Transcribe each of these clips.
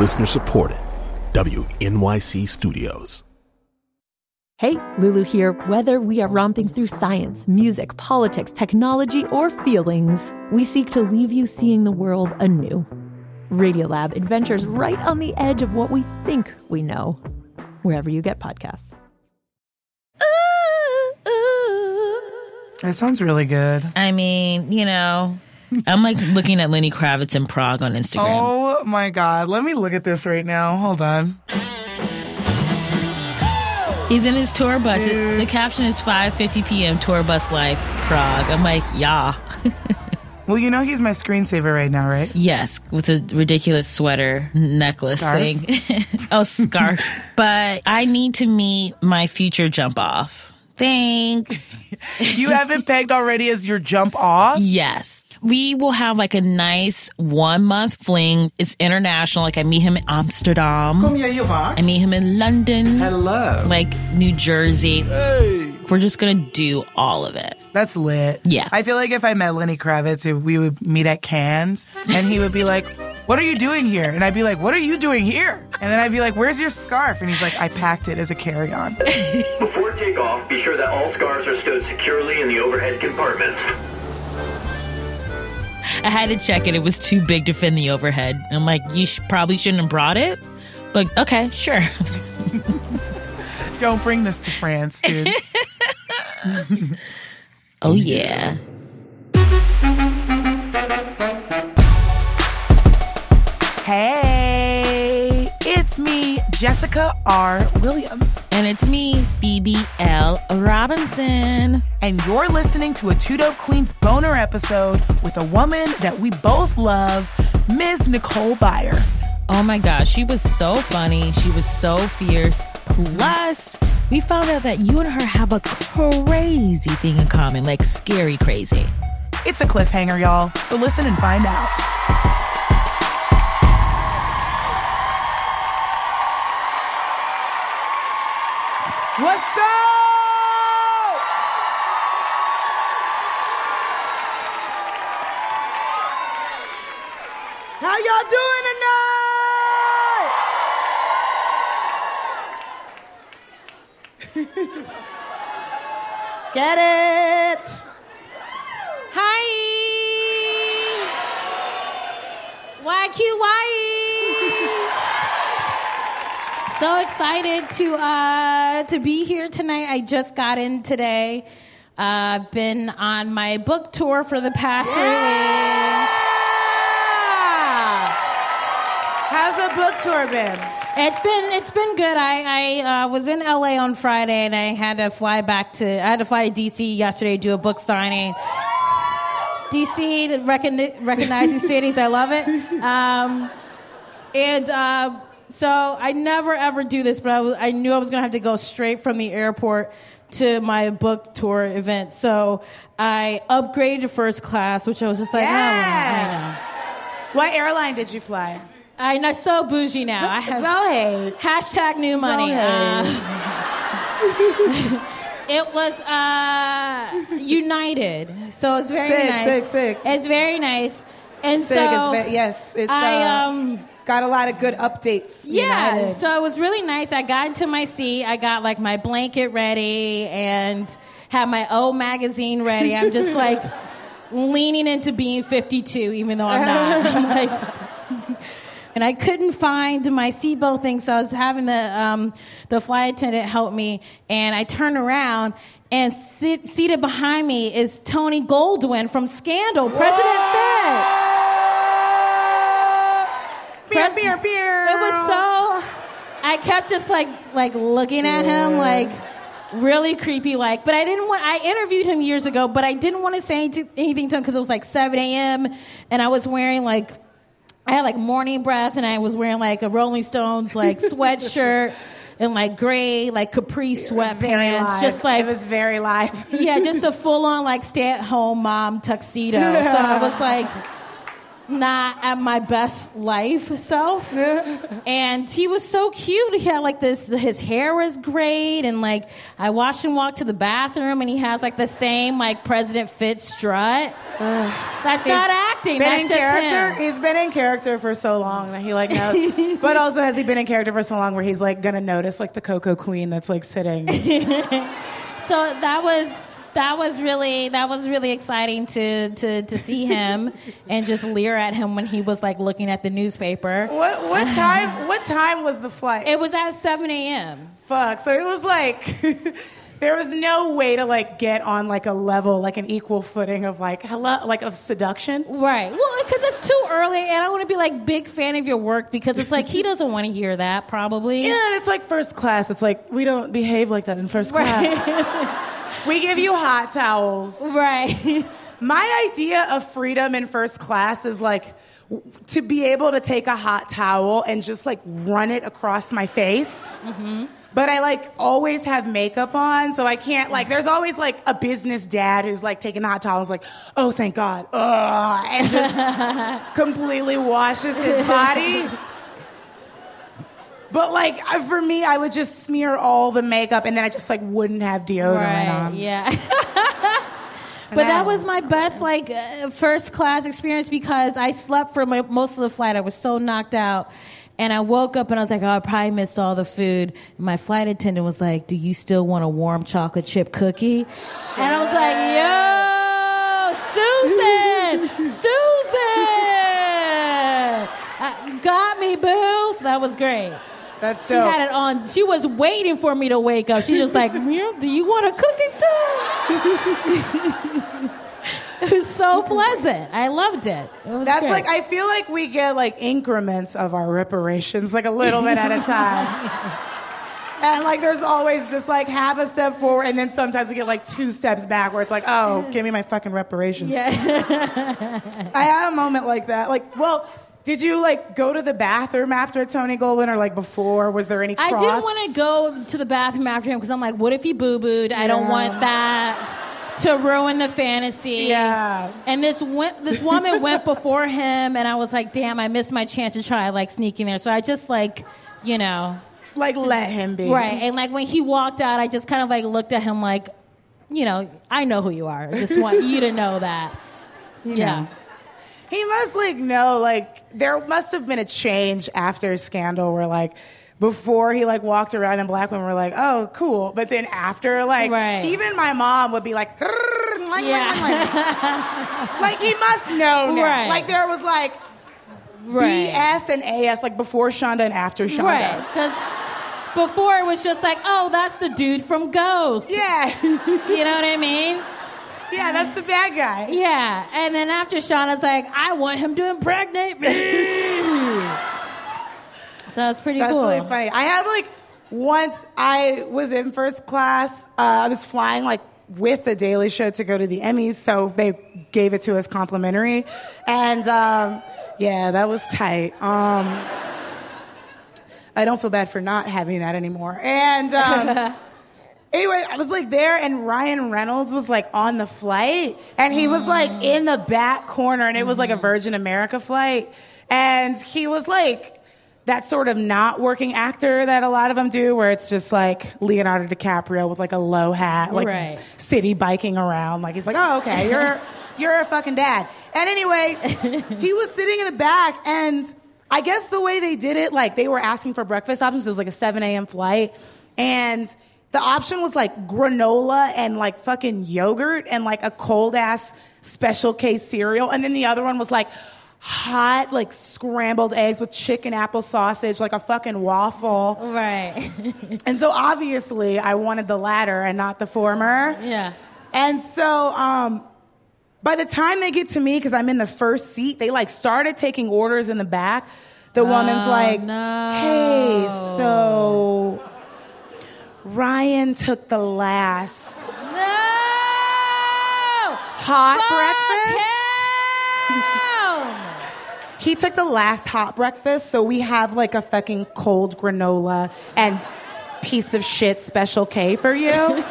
Listener supported. WNYC Studios. Hey, Lulu here. Whether we are romping through science, music, politics, technology, or feelings, we seek to leave you seeing the world anew. Radiolab adventures right on the edge of what we think we know, wherever you get podcasts. That sounds really good. I mean, you know, I'm like looking at Lenny Kravitz in Prague on Instagram. Oh my God. Let me look at this right now. Hold on. He's in his tour bus. Dude. The caption is 5:50 p.m. tour bus life Prague. I'm like, yeah. Well, you know he's my screensaver right now, right? yes, with a ridiculous sweater necklace Scarf? thing. oh, scarf. but I need to meet my future jump off. Thanks. You have it pegged already as your jump off? Yes. We will have like a nice one month fling. It's international. Like I meet him in Amsterdam. I meet him in London. Hello. Like New Jersey. Hey. We're just gonna do all of it. That's lit. Yeah. I feel like if I met Lenny Kravitz, if we would meet at Cannes and he would be like, What are you doing here? And I'd be like, What are you doing here? And then I'd be like, Where's your scarf? And he's like, I packed it as a carry on. Before takeoff, be sure that all scarves are stowed securely in the overhead compartments. I had to check it. It was too big to fit in the overhead. I'm like, you sh- probably shouldn't have brought it. But okay, sure. Don't bring this to France, dude. oh yeah. Jessica R. Williams. And it's me, Phoebe L. Robinson. And you're listening to a Two Dope Queens boner episode with a woman that we both love, Ms. Nicole Byer. Oh my gosh, she was so funny. She was so fierce. Plus, we found out that you and her have a crazy thing in common, like scary crazy. It's a cliffhanger, y'all. So listen and find out. What's up? How y'all doing tonight? Get it? Hi. YQY. So excited to uh, to be here tonight. I just got in today. Uh, I've been on my book tour for the past three weeks. How's the book tour been? It's been it's been good. I, I uh, was in LA on Friday and I had to fly back to I had to fly to DC yesterday to do a book signing. DC recogni- recognizing cities, I love it. Um, and uh, so I never ever do this, but I, was, I knew I was gonna have to go straight from the airport to my book tour event. So I upgraded to first class, which I was just like, oh, I know. What airline did you fly? I'm not so bougie now. I have Zoe. hashtag new money. Uh, it was uh, United, so it's very Sick, nice. sick, sick. It's very nice, and Sick, so ve- yes, it's I uh, um. Got a lot of good updates. Yeah, United. so it was really nice. I got into my seat. I got like my blanket ready and had my O magazine ready. I'm just like leaning into being 52, even though I'm not. I'm like, and I couldn't find my seatbelt thing, so I was having the um, the flight attendant help me. And I turn around, and sit, seated behind me is Tony Goldwyn from Scandal, President Fed. Beer, beer, beer. It was so. I kept just like like looking at him like really creepy like. But I didn't want. I interviewed him years ago, but I didn't want to say anything anything to him because it was like 7 a.m. and I was wearing like. I had like morning breath, and I was wearing like a Rolling Stones like sweatshirt and like gray like capri sweatpants, just like it was very live. yeah, just a full on like stay at home mom tuxedo. So I was like not at my best life self. and he was so cute. He had like this, his hair was great. And like, I watched him walk to the bathroom and he has like the same like President Fitz strut. That's not acting. Been That's in just character. him. He's been in character for so long that he like knows. but also has he been in character for so long where he's like gonna notice like the Coco Queen that's like sitting. So that was that was really that was really exciting to to to see him and just leer at him when he was like looking at the newspaper. what what time? What time was the flight? It was at 7 a.m. Fuck. So it was like there was no way to like get on like a level, like an equal footing of like hello, like of seduction. Right. Well, because it's too early, and I want to be like big fan of your work because it's like he doesn't want to hear that probably. Yeah, and it's like first class. It's like we don't behave like that in first class. We give you hot towels. Right. My idea of freedom in first class is like to be able to take a hot towel and just like run it across my face. Mm-hmm. But I like always have makeup on, so I can't like. There's always like a business dad who's like taking the hot towel, and is like, "Oh, thank God," Ugh, and just completely washes his body. But like for me, I would just smear all the makeup, and then I just like wouldn't have deodorant right. on. Yeah. But that was my best like uh, first class experience because I slept for my, most of the flight. I was so knocked out. And I woke up and I was like, oh, I probably missed all the food. And my flight attendant was like, Do you still want a warm chocolate chip cookie? And I was like, Yo, Susan, Susan, uh, got me, boo. So that was great. That's She dope. had it on. She was waiting for me to wake up. She's just like, do you want a cookie still? it was so pleasant. I loved it. It was That's great. like I feel like we get like increments of our reparations, like a little bit at a time. And like there's always just like half a step forward, and then sometimes we get like two steps back, where it's like, oh, give me my fucking reparations. Yeah. I had a moment like that. Like, well, did you like go to the bathroom after Tony Goldwyn, or like before? Was there any? I didn't want to go to the bathroom after him because I'm like, what if he boo booed? I don't want that to ruin the fantasy. Yeah. And this went, this woman went before him, and I was like, damn, I missed my chance to try like sneaking there. So I just like, you know. Like, let him be. Right. And like when he walked out, I just kind of like looked at him like, you know, I know who you are. I just want you to know that. yeah. He must like know like there must have been a change after Scandal where like before he like walked around and black women were like, oh, cool. But then after, like, Right. even my mom would be like, like, Yeah. like, like, he must know now. Right. Like there was like Right. BS and AS, like before Shonda and after Shonda. Right. Because before it was just like, oh, that's the dude from Ghost. Yeah. You know what I mean? Yeah, that's the bad guy. Yeah. And then after Shonda's like, I want him to impregnate me. so it's pretty That's cool. really funny. I had like once I was in first class. Uh, I was flying like with the Daily Show to go to the Emmys, so they gave it to us complimentary, and um, yeah, that was tight. Um, I don't feel bad for not having that anymore. And um, anyway, I was like there, and Ryan Reynolds was like on the flight, and he was like mm. in the back corner, and it was like a mm. Virgin America flight, and he was like that sort of not working actor that a lot of them do, where it's just like Leonardo DiCaprio with like a low hat, like Right. city biking around. Like he's like, oh, okay, you're you're a fucking dad. And anyway, he was sitting in the back, and I guess the way they did it, like they were asking for breakfast options. It was like a 7 a.m. flight, and the option was like granola and like fucking yogurt and like a cold ass special case cereal, and then the other one was like hot like scrambled eggs with chicken apple sausage, like a fucking waffle. right. And so obviously I wanted the latter and not the former. yeah. And so um, by the time they get to me, because I'm in the first seat, they like started taking orders in the back. The woman's like, no. hey, so Ryan took the last No! hot Fuck breakfast. him! He took the last hot breakfast, so we have like a fucking cold granola and piece of shit special K for you.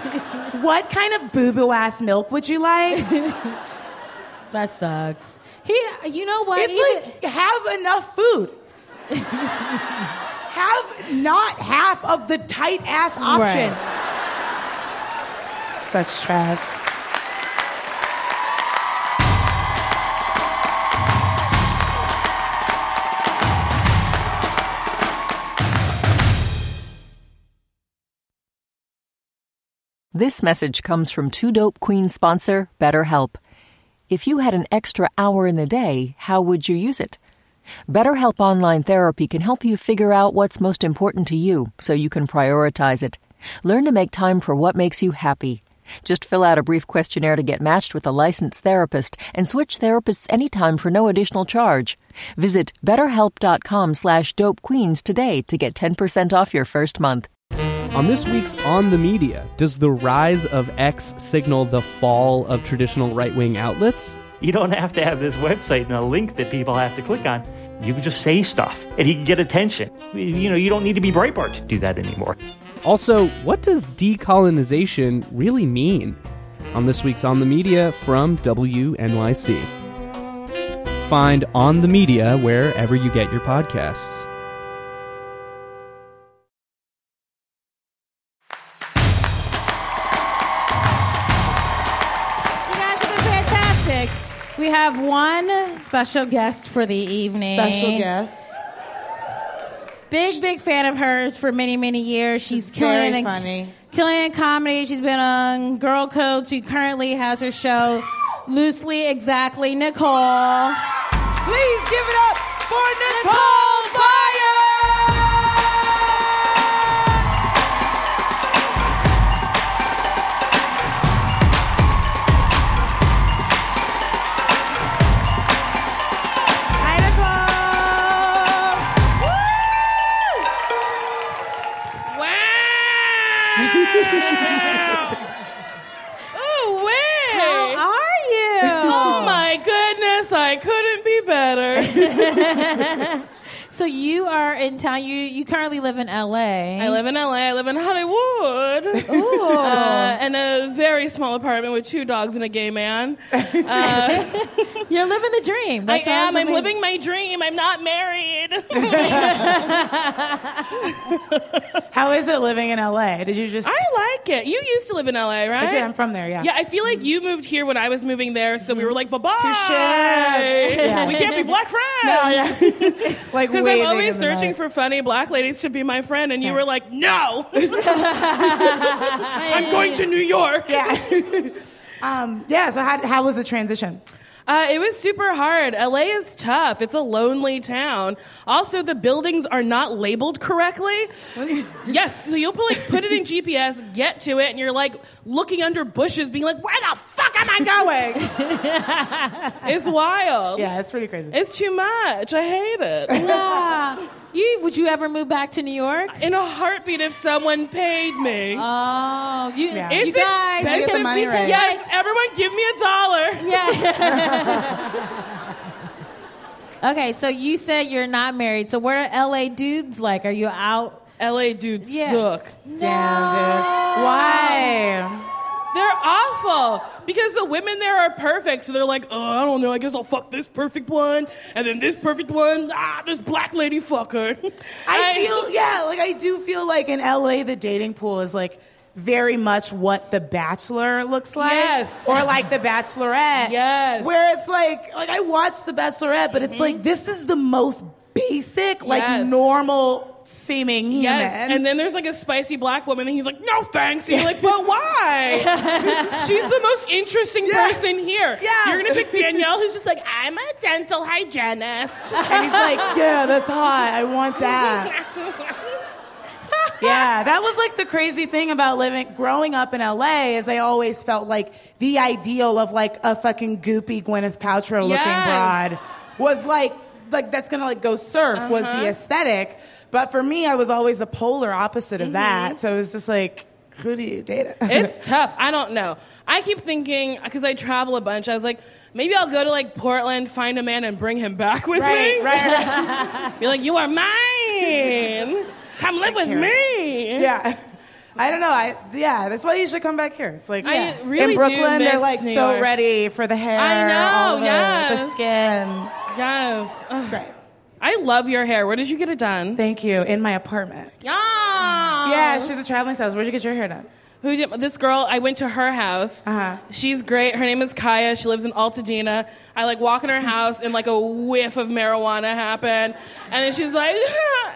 what kind of boo boo ass milk would you like? That sucks. He, you know what? It's Even- like have enough food. have not half of the tight ass option. Such trash. This message comes from Two Dope Queen sponsor, BetterHelp. If you had an extra hour in the day, how would you use it? BetterHelp Online Therapy can help you figure out what's most important to you so you can prioritize it. Learn to make time for what makes you happy. Just fill out a brief questionnaire to get matched with a licensed therapist and switch therapists anytime for no additional charge. Visit betterhelp.com slash dopequeens today to get 10% off your first month. On this week's On the Media, does the rise of X signal the fall of traditional right wing outlets? You don't have to have this website and a link that people have to click on. You can just say stuff and you can get attention. You know, you don't need to be Breitbart to do that anymore. Also, what does decolonization really mean? On this week's On the Media from WNYC. Find On the Media wherever you get your podcasts. We have one special guest for the evening. Special guest. Big, big fan of hers for many, many years. She's, She's killing it in, funny. killing it in comedy. She's been on Girl Code. She currently has her show Loosely Exactly Nicole. Please give it up for Nicole Byer! Better. So you are in town. You you currently live in LA. I live in LA. I live in Hollywood. Ooh. Uh, in a very small apartment with two dogs and a gay man. Uh, You're living the dream. That I am. I'm amazing. living my dream. I'm not married. How is it living in LA? Did you just. I like it. You used to live in LA, right? I did. I'm from there, yeah. Yeah, I feel like you moved here when I was moving there, so we were like, bye bye. Touche. Yeah. We can't be black friends. No, yeah. like, Because I'm always searching for funny black ladies to be my friend, and you were like, no. I'm going to New York. Yeah. um, yeah, so how, how was the transition? Uh, it was super hard. LA is tough. It's a lonely town. Also, the buildings are not labeled correctly. yes, so you'll put, like, put it in GPS, get to it, and you're like looking under bushes, being like, where the fuck am I going? it's wild. Yeah, it's pretty crazy. It's too much. I hate it. Yeah. You would you ever move back to New York? In a heartbeat if someone paid me. Oh, you, Yeah. you It's guys, expensive. you Get the money right. yes, everyone give me a dollar. Yeah. okay, so you said you're not married. So what are LA dudes like? Are you out? LA dudes Yeah. suck. Damn, dude. Why? They're awful because the women there are perfect. So they're like, oh, I don't know. I guess I'll fuck this perfect one, and then this perfect one. Ah, this black lady fucker. I feel, yeah, like I do feel like in LA, the dating pool is like very much what The Bachelor looks like. Yes. Or like The Bachelorette. Yes. Where it's like, like I watched The Bachelorette, but it's like, this is the most basic, like Yes. normal seeming human. Yes, and then there's like a spicy black woman, and he's like, "No thanks." And you're like, "But why? She's the most interesting Yeah. person here. Yeah. You're gonna pick Danielle, who's just like, I'm a dental hygienist." and he's like, yeah, that's hot. I want that. yeah, that was like the crazy thing about living, growing up in LA is I always felt like the ideal of like a fucking goopy Gwyneth Paltrow looking Yes. broad was like, like that's gonna like go surf was Uh-huh. the aesthetic. But for me, I was always the polar opposite of Mm-hmm. that. So it was just like, who do you date? it's tough. I don't know. I keep thinking because I travel a bunch. I was like, maybe I'll go to like Portland, find a man, and bring him back with right, me. right, right. Be like, you are mine. Come live with me. Yeah. I don't know. I yeah, that's why you should come back here. It's like yeah. really in Brooklyn, they're like so ready for the hair. I know, the, the skin. Yes. It's great. I love your hair. Where did you get it done? Thank you. In my apartment. Yeah. Yeah, she's a traveling stylist. Where'd you get your hair done? Who did this girl? I went to her house. Uh-huh. She's great. Her name is Kaya. She lives in Altadena. I like walk in her house and like a whiff of marijuana happened, and then she's like, uh,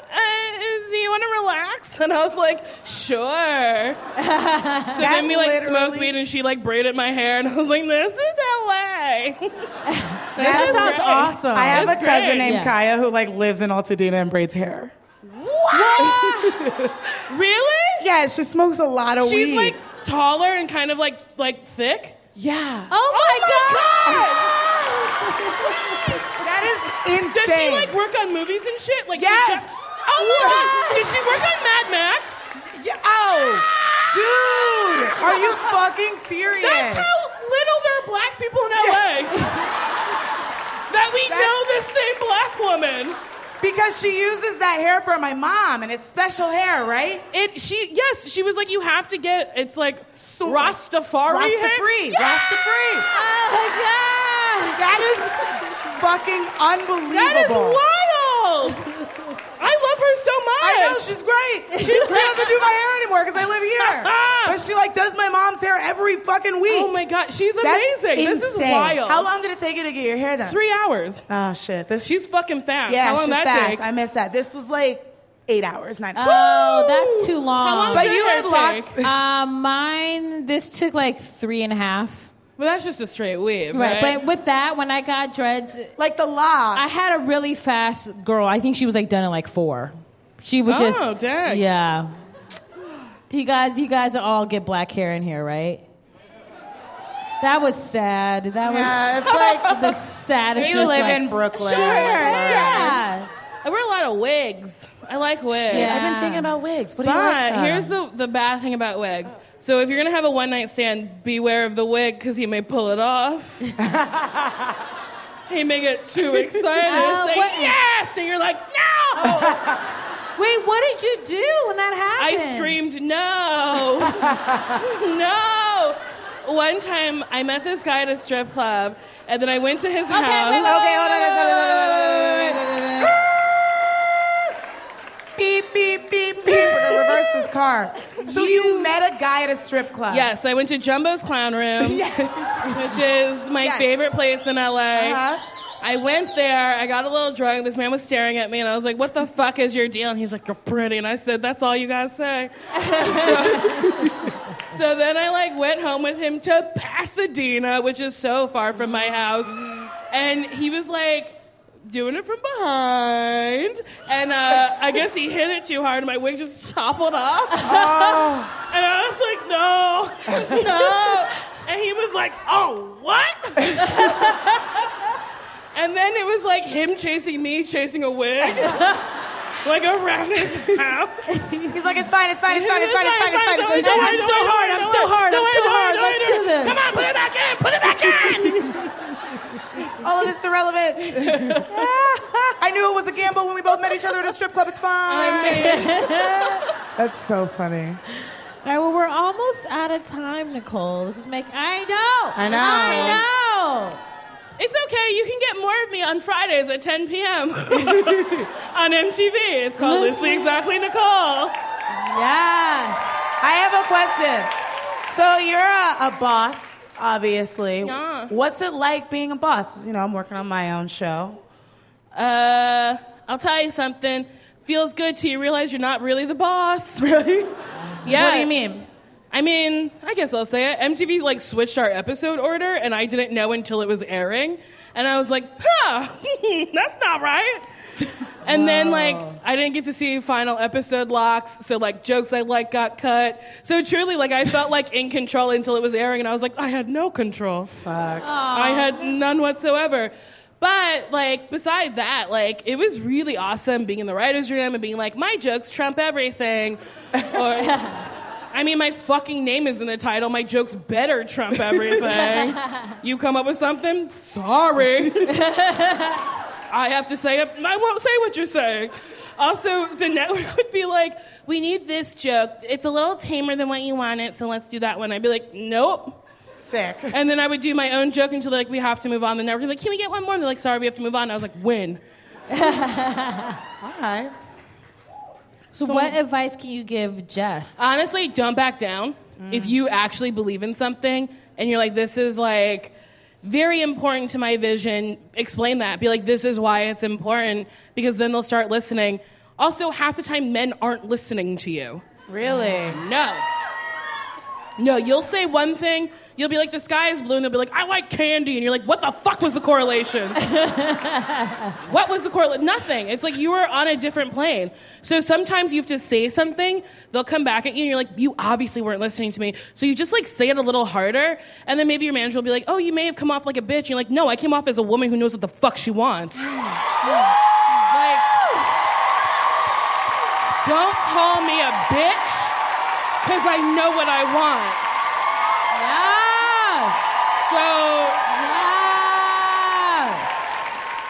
"Do you want to relax?" And I was like, "Sure." so then we like smoked weed, and she like braided my hair, and I was like, "This is LA." That is sounds great. awesome. I have It's a cousin great. named Yeah. Kaya who like lives in Altadena and braids hair. What really? Yeah, she smokes a lot of weed. She's weed. like taller and kind of like like thick. Yeah. Oh, oh my, god! that is insane. Does she like work on movies and shit? Like she just- oh my god! Did she work on Mad Max? Yeah. Oh, dude, are you fucking serious? That's how little there are black people in LA. that we know the same black woman. Because she uses that hair for my mom, and it's special hair, right? It she yes she was like you have to get it's like Rastafari hair. Rastafari, Yeah! Rastafari. Oh my god! That is fucking unbelievable. That is wild. I love her so much. I know she's great. She doesn't do my hair anymore because I live here. but she like does my mom's hair every fucking week. Oh my god, she's That's amazing. This is wild. How long did it take you to get your hair done? Three hours. Oh shit. This She's fucking fast. yeah, How long she's that fast. take? I missed that. This was like eight hours, nine hours. Oh, that's too long. How long But did you had hair lots. take? Um, mine. This took like three and a half. Well, that's just a straight weave, Right, right? but with that, when I got dreads, Like the locks. I had a really fast girl. I think she was like done in like four. She was just. Oh, dang. Yeah. Do you guys? You guys all get black hair in here, right? That was sad. That was. Yeah, it's like the saddest. you live like- in Brooklyn. Sure. Yeah. I wear a lot of wigs. I like wigs. Yeah. I've been thinking about wigs. What do you But like? them? here's the, the bad thing about wigs. So if you're gonna have a one night stand, beware of the wig because he may pull it off. he may get too excited oh, and say what- yes, and you're like no. Wait, what did you do when that happened? I screamed no, no. One time I met this guy at a strip club, and then I went to his house. Okay, okay, hold on. a wait, wait, wait, wait, wait, wait, wait. Beep, beep, beep, beep. We're gonna reverse this car. So you met a guy at a strip club. Yes, I went to Jumbo's Clown Room, which is my Yes. favorite place in LA. Uh-huh. I went there, I got a little drunk. This man was staring at me, and I was like, What the fuck is your deal? And he's like, You're pretty. And I said, That's all you guys say. so, so then I like went home with him to Pasadena, which is so far from my house. And he was like, Doing it from behind. And uh, I guess he hit it too hard, and my wig just toppled off. Oh. And I was like, no, no. And he was like, oh, what? and then it was like him chasing me, chasing a wig. like around his house. He's like, it's fine, it's fine, it's fine, it's fine, it's fine, it's fine. It's fine. Don't I'm don't still hard, I'm worry, still hard, I'm worry, still hard. Let's don't do worry. this. Come on, put it back in, put it back in. All of this is irrelevant. I knew it was a gamble when we both met each other at a strip club. It's fine. That's so funny. All right, well, we're almost out of time, Nicole. This is make. I know. I know. I know. It's okay. You can get more of me on Fridays at 10 p.m. on MTV. It's called Loosely Exactly Nicole. Yeah. I have a question. So you're a, a boss, obviously. Yeah. What's it like being a boss? You know, I'm working on my own show. Uh, I'll tell you something. Feels good till you realize you're not really the boss. Really? Yeah. What do you mean? I mean, I guess I'll say it. MTV like switched our episode order, and I didn't know until it was airing, and I was like, "Huh, that's not right." And then like I didn't get to see final episode locks, so like jokes I like got cut. So truly, like I felt like in control until it was airing, and I was like, I had no control. Fuck. Aww. I had none whatsoever. But like beside that, like it was really awesome being in the writers' room and being like, my jokes trump everything. Or I mean, my fucking name is in the title. My jokes better trump everything. you come up with something? Sorry. I have to say it. I won't say what you're saying. Also, the network would be like, "We need this joke. It's a little tamer than what you wanted, so let's do that one." I'd be like, "Nope." Sick. And then I would do my own joke until they're like, "We have to move on." The network would be like, "Can we get one more?" And they're like, "Sorry, we have to move on." And I was like, "Win." All right. So, what advice can you give Jess? Honestly, don't back down. Mm. If you actually believe in something and you're like, this is like very important to my vision, explain that. Be like, this is why it's important, because then they'll start listening. Also, half the time, men aren't listening to you. Really? No. No, you'll say one thing, you'll be like, the sky is blue, and they'll be like, I like candy. And you're like, what the fuck was the correlation? what was the correlation? Nothing. It's like you were on a different plane. So sometimes you have to say something, they'll come back at you, and you're like, you obviously weren't listening to me. So you just like say it a little harder, and then maybe your manager will be like, oh, you may have come off like a bitch. And you're like, no, I came off as a woman who knows what the fuck she wants. Like, don't call me a bitch, because I know what I want. So,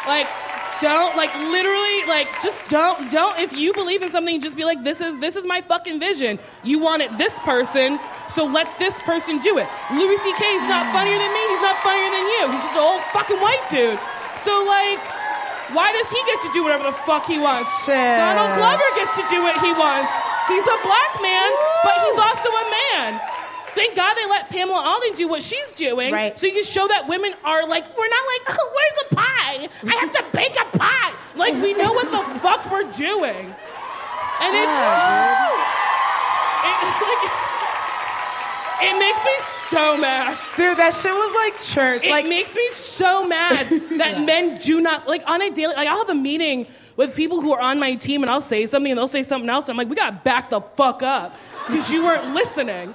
like, don't like literally like just don't don't if you believe in something just be like this is this is my fucking vision. You wanted this person so let this person do it. Louis ck is not funnier than me. He's not funnier than you. He's just an old fucking white dude. So like why does he get to do whatever the fuck he wants? Shit. donald glover gets to do what he wants. He's a black man but he's also a man Thank God they let Pamela Adlon do what she's doing. Right. So you can show that women are like, we're not like, oh, where's the pie? I have to bake a pie. Like, we know what the fuck we're doing. And it's. it, like, it makes me so mad. Dude, that shit was like church. It like makes me so mad that men do not like on a daily. Like I'll have a meeting with people who are on my team, and I'll say something, and they'll say something else. And I'm like, we gotta back the fuck up because you weren't listening.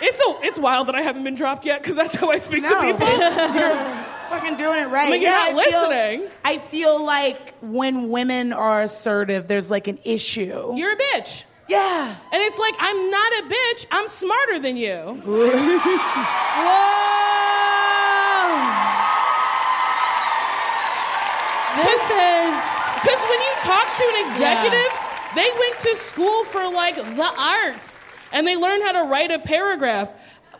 It's so it's wild that I haven't been dropped yet because that's how I speak to people. you're fucking doing it right. Like, you're not I feel- listening. I feel like when women are assertive, there's like an issue. You're a bitch. yeah. And it's like, I'm not a bitch. I'm smarter than you. Whoa. This is. Because when you talk to an executive, they went to school for like the arts and they learn how to write a paragraph.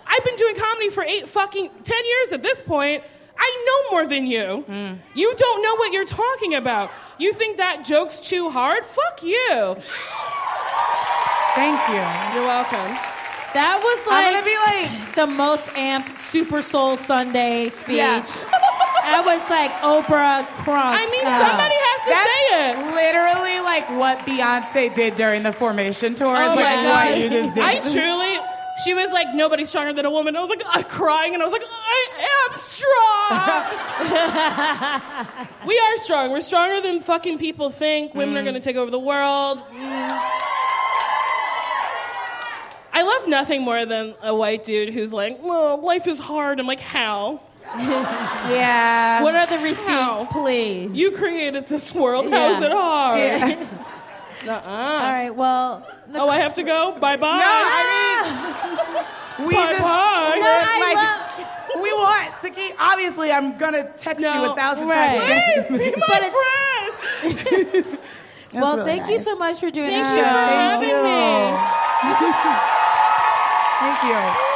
I've been doing comedy for eight fucking, ten years at this point. I know more than you. Hmm. You don't know what you're talking about. You think that joke's too hard? Fuck you. Thank you. You're welcome. That was like, I'm like, gonna be like, the most amped Super Soul Sunday speech. Yeah. I was like Oprah crunk. I mean, out. somebody has to that's say it. literally like what Beyonce did during the formation tour. Oh It's my god! what you just did. I truly. She was like, nobody's stronger than a woman. I was like, uh, crying, and I was like, I am strong. we are strong. We're stronger than fucking people think. Women Mm. are gonna take over the world. Mm. I love nothing more than a white dude who's like, well, life is hard. I'm like, how? yeah. What are the receipts, How? please? You created this world. How Yeah. is it hard? Yeah. All right. Well. Oh, I have to go. Bye bye. No, I mean, we Bye just bye. live, No, I like we want to keep. Obviously, I'm gonna text you a thousand right. times. Please be my But it's- friend. well, really thank you so much for doing Thank the you for having me. Thank you.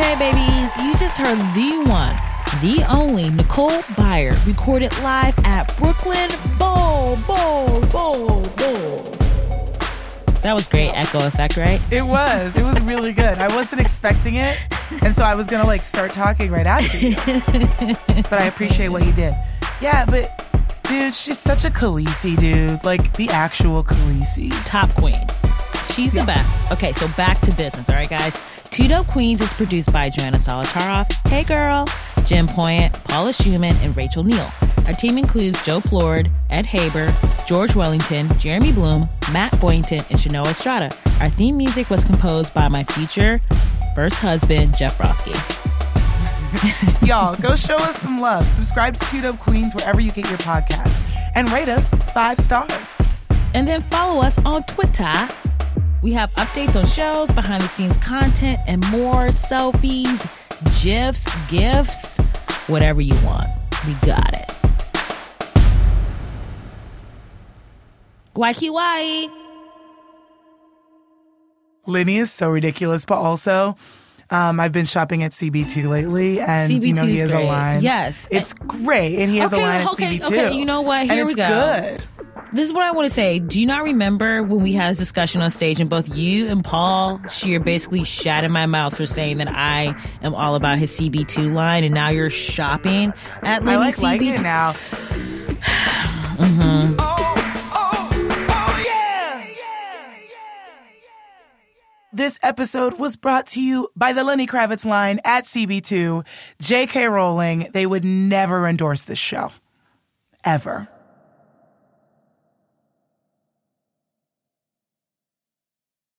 Okay, babies, you just heard the one, the only Nicole Byer recorded live at Brooklyn Bowl, Bowl, Bowl, Bowl. That was great echo effect, right? It was. It was really good. I wasn't expecting it, and so I was gonna like start talking right after you. But I appreciate what you did. Yeah, but dude, she's such a Khaleesi, dude. Like the actual Khaleesi. Top queen. She's the best. Okay, so back to business, all right, guys? Two Dope Queens is produced by Joanna Solotaroff, Hey Girl, Jen Poyant, Paula Szuchman, and Rachel Neal. Our team includes Joe Plourde, Ed Haber, George Wellington, Jeremy Bloom, Matt Boynton, and Shanoa Estrada. Our theme music was composed by my future first husband, Jeff Broski. Y'all, go show us some love. Subscribe to Two Dope Queens wherever you get your podcasts and rate us five stars. And then follow us on Twitter. We have updates on shows, behind the scenes content, and more selfies, GIFs, GIFs, whatever you want. We got it. Waiki Lenny is so ridiculous, but also um, I've been shopping at CB2 lately, and you know CB2 he is has great. a line. Yes. it's great, and he has Okay, a line okay, at CB2. okay, you know what? Here and we it's go. Good. This is what I want to say. Do you not remember when we had this discussion on stage and both you and Paul Scheer basically shat in my mouth for saying that I am all about his CB2 line and now you're shopping at I Lenny like CB2? liking it now. Mhm. This episode was brought to you by the Lenny Kravitz line at CB2. J.K. Rowling, they would never endorse this show. Ever.